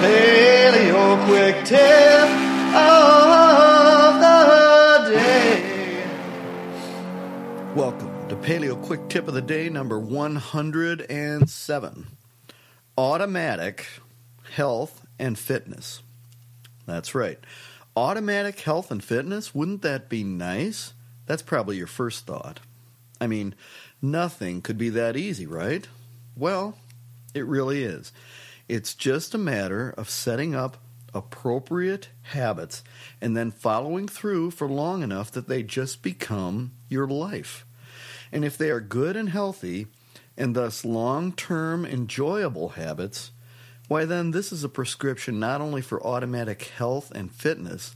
Paleo quick tip of the day. Welcome to Paleo Quick Tip of the Day number 107 Automatic Health and Fitness. That's right. Automatic health and fitness, wouldn't that be nice? That's probably your first thought. I mean, nothing could be that easy, right? Well, it really is. It's just a matter of setting up appropriate habits and then following through for long enough that they just become your life. And if they are good and healthy, and thus long term enjoyable habits, why then this is a prescription not only for automatic health and fitness,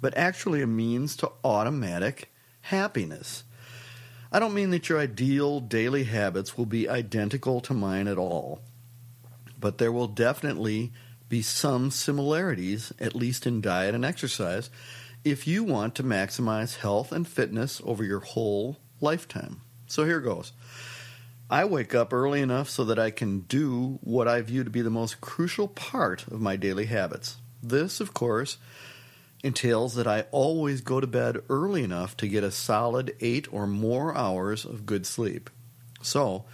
but actually a means to automatic happiness. I don't mean that your ideal daily habits will be identical to mine at all, but there will definitely be some similarities, at least in diet and exercise, if you want to maximize health and fitness over your whole lifetime. So here goes. I wake up early enough so that I can do what I view to be the most crucial part of my daily habits. This, of course, entails that I always go to bed early enough to get a solid eight or more hours of good sleep. So,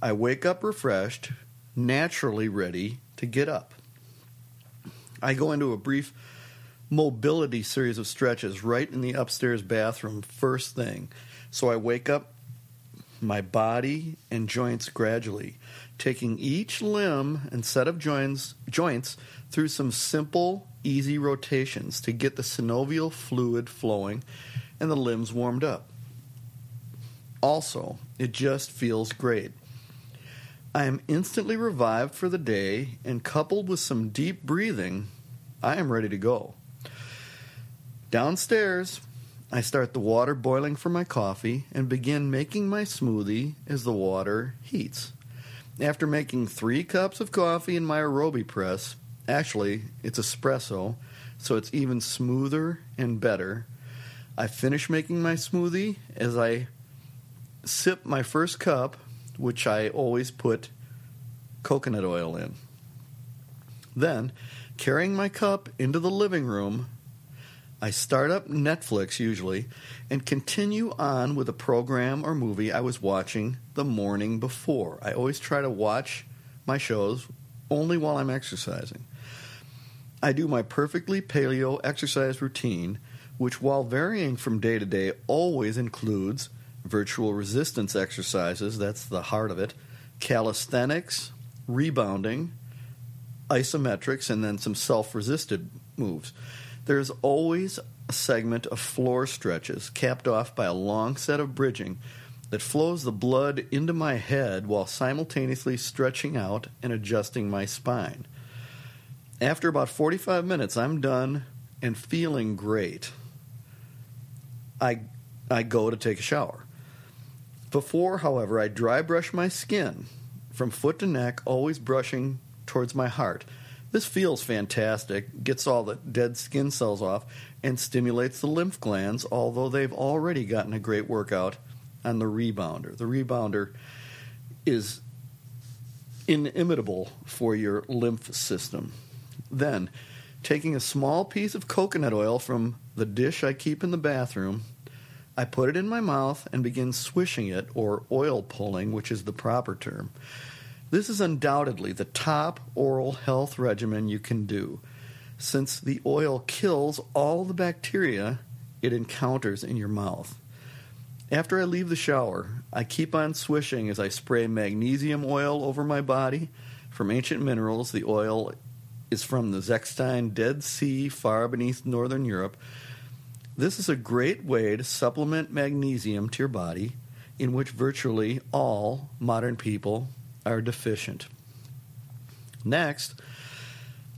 I wake up refreshed, naturally ready to get up. I go into a brief mobility series of stretches right in the upstairs bathroom first thing. So I wake up my body and joints gradually, taking each limb and set of joints, joints through some simple, easy rotations to get the synovial fluid flowing and the limbs warmed up. Also, it just feels great. I am instantly revived for the day, and coupled with some deep breathing, I am ready to go. Downstairs, I start the water boiling for my coffee and begin making my smoothie as the water heats. After making three cups of coffee in my Aerobie press, actually, it's espresso, so it's even smoother and better. I finish making my smoothie as I sip my first cup, which I always put coconut oil in. Then, carrying my cup into the living room, I start up Netflix usually and continue on with a program or movie I was watching the morning before. I always try to watch my shows only while I'm exercising. I do my perfectly paleo exercise routine, which, while varying from day to day, always includes virtual resistance exercises that's the heart of it, calisthenics, rebounding, isometrics, and then some self resisted moves. There's always a segment of floor stretches capped off by a long set of bridging that flows the blood into my head while simultaneously stretching out and adjusting my spine. After about 45 minutes, I'm done and feeling great. I, I go to take a shower. Before, however, I dry brush my skin from foot to neck, always brushing towards my heart. This feels fantastic, gets all the dead skin cells off, and stimulates the lymph glands, although they've already gotten a great workout on the rebounder. The rebounder is inimitable for your lymph system. Then, taking a small piece of coconut oil from the dish I keep in the bathroom, I put it in my mouth and begin swishing it, or oil pulling, which is the proper term. This is undoubtedly the top oral health regimen you can do, since the oil kills all the bacteria it encounters in your mouth. After I leave the shower, I keep on swishing as I spray magnesium oil over my body. From Ancient Minerals, the oil is from the Zechstein Dead Sea far beneath northern Europe. This is a great way to supplement magnesium to your body, in which virtually all modern people are deficient. Next,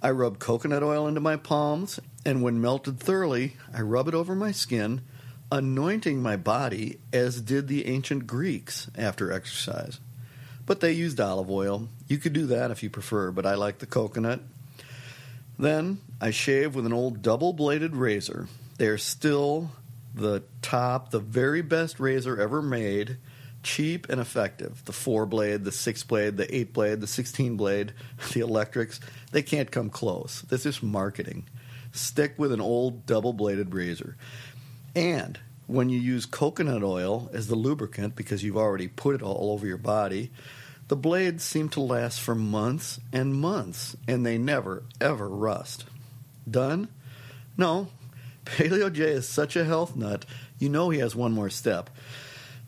I rub coconut oil into my palms, and when melted thoroughly, I rub it over my skin, anointing my body as did the ancient Greeks after exercise. But they used olive oil. You could do that if you prefer, but I like the coconut. Then I shave with an old double bladed razor. They are still the top, the very best razor ever made cheap and effective. The four blade, the six blade, the eight blade, the 16 blade, the electrics, they can't come close. This is marketing. Stick with an old double bladed razor. And when you use coconut oil as the lubricant because you've already put it all over your body, the blades seem to last for months and months and they never, ever rust. Done? No. Paleo J is such a health nut, you know he has one more step.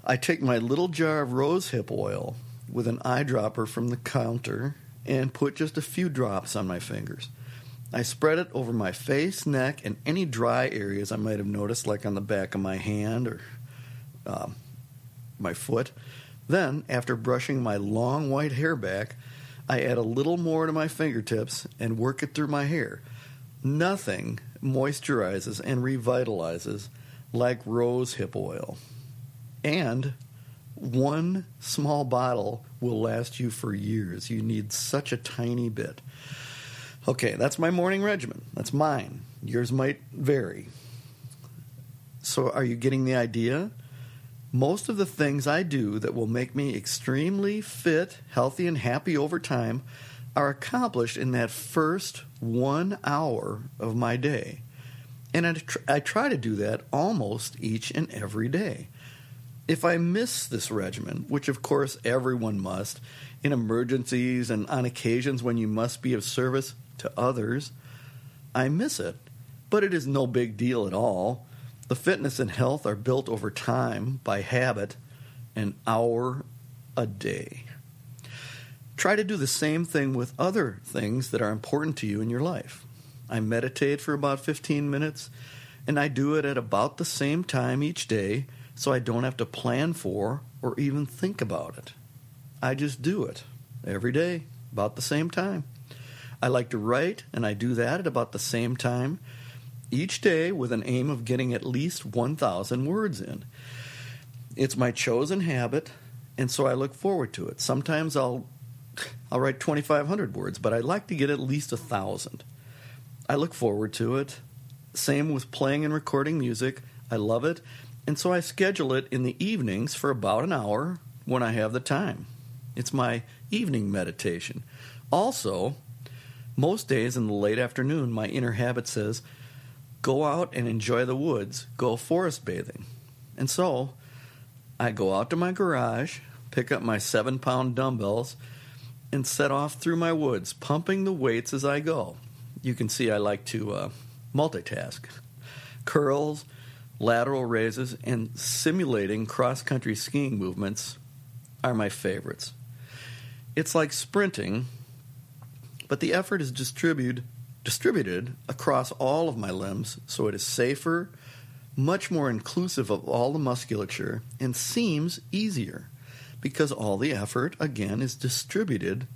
I take my little jar of rose hip oil with an eyedropper from the counter and put just a few drops on my fingers. I spread it over my face, neck, and any dry areas I might have noticed, like on the back of my hand or um, my foot. Then, after brushing my long white hair back, I add a little more to my fingertips and work it through my hair. Nothing moisturizes and revitalizes like rose hip oil. And one small bottle will last you for years. You need such a tiny bit. Okay, that's my morning regimen. That's mine. Yours might vary. So, are you getting the idea? Most of the things I do that will make me extremely fit, healthy, and happy over time are accomplished in that first one hour of my day. And I, tr- I try to do that almost each and every day. If I miss this regimen, which of course everyone must, in emergencies and on occasions when you must be of service to others, I miss it. But it is no big deal at all. The fitness and health are built over time by habit, an hour a day. Try to do the same thing with other things that are important to you in your life. I meditate for about 15 minutes, and I do it at about the same time each day so I don't have to plan for or even think about it. I just do it every day, about the same time. I like to write, and I do that at about the same time each day with an aim of getting at least 1,000 words in. It's my chosen habit, and so I look forward to it. Sometimes I'll I'll write 2,500 words, but I'd like to get at least a thousand. I look forward to it. Same with playing and recording music. I love it, and so I schedule it in the evenings for about an hour when I have the time. It's my evening meditation. Also, most days in the late afternoon, my inner habit says, go out and enjoy the woods, go forest bathing. And so, I go out to my garage, pick up my seven pound dumbbells, and set off through my woods, pumping the weights as I go. You can see I like to uh, multitask. Curls, lateral raises, and simulating cross country skiing movements are my favorites. It's like sprinting, but the effort is distributed distributed across all of my limbs so it is safer, much more inclusive of all the musculature, and seems easier because all the effort, again, is distributed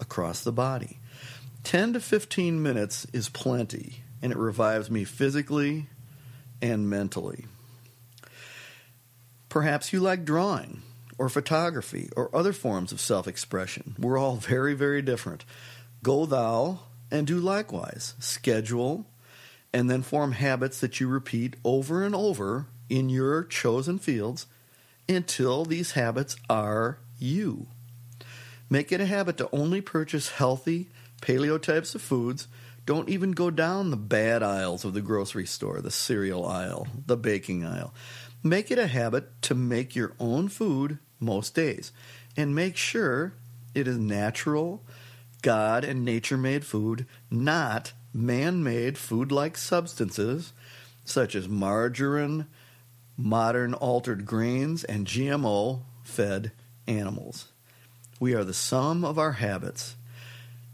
across the body. 10 to 15 minutes is plenty, and it revives me physically and mentally. Perhaps you like drawing or photography or other forms of self expression. We're all very, very different. Go thou and do likewise. Schedule and then form habits that you repeat over and over in your chosen fields until these habits are you. Make it a habit to only purchase healthy, paleo types of foods. Don't even go down the bad aisles of the grocery store, the cereal aisle, the baking aisle. Make it a habit to make your own food most days and make sure it is natural, God and nature made food, not man made food like substances such as margarine, modern altered grains, and GMO fed animals. We are the sum of our habits.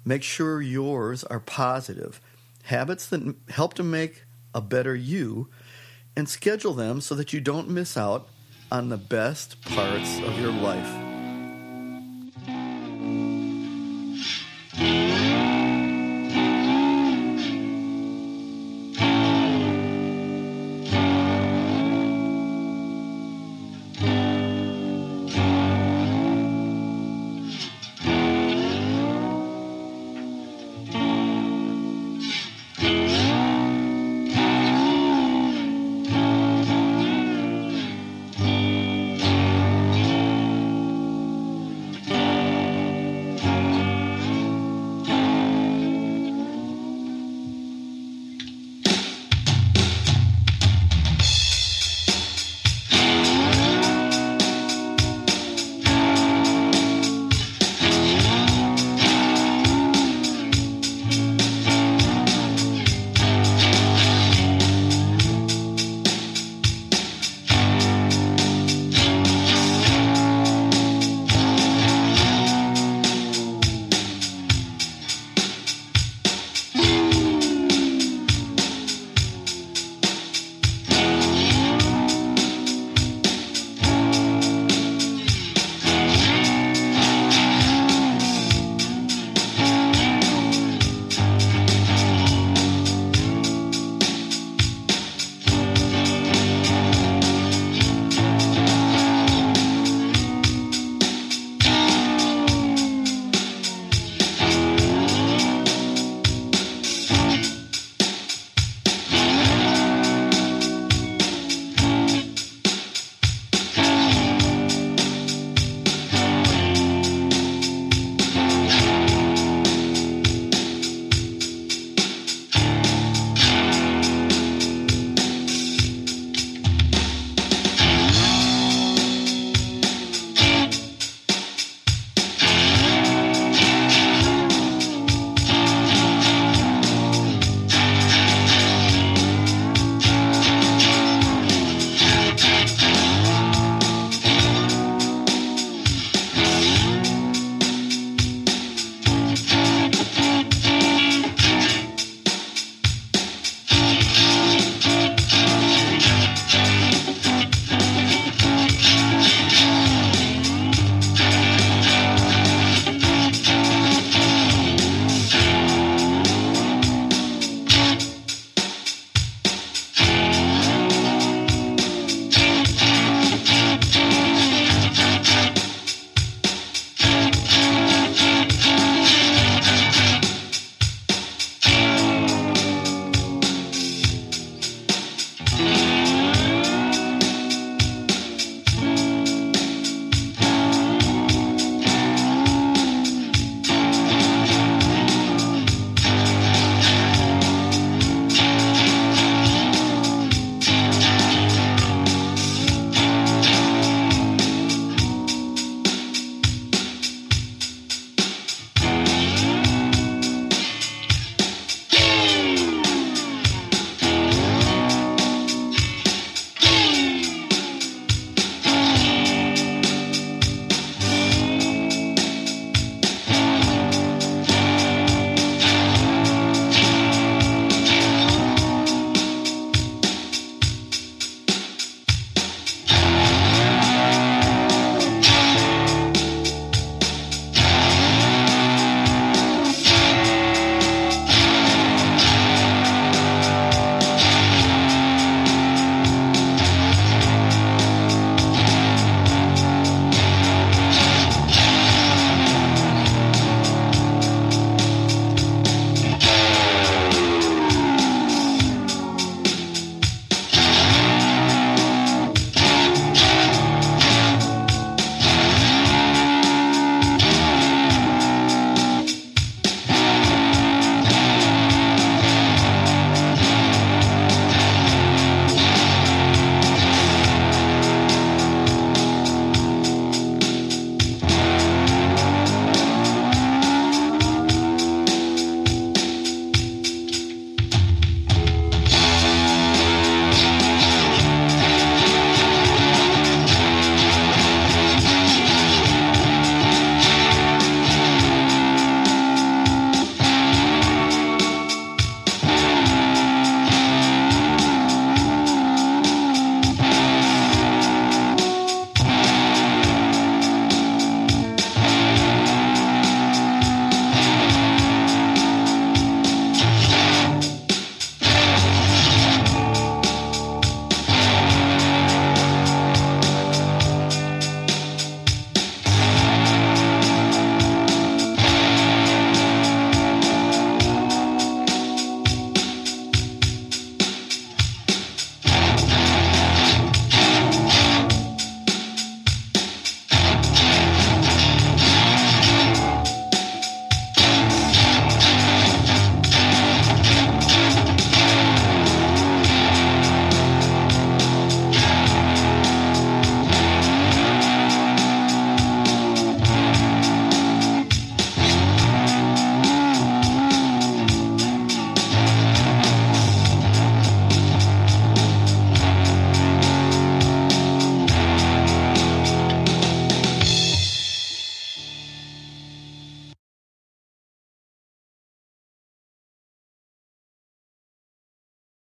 Make sure yours are positive, habits that help to make a better you, and schedule them so that you don't miss out on the best parts of your life.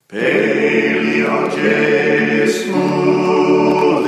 Paleo J Smoothie.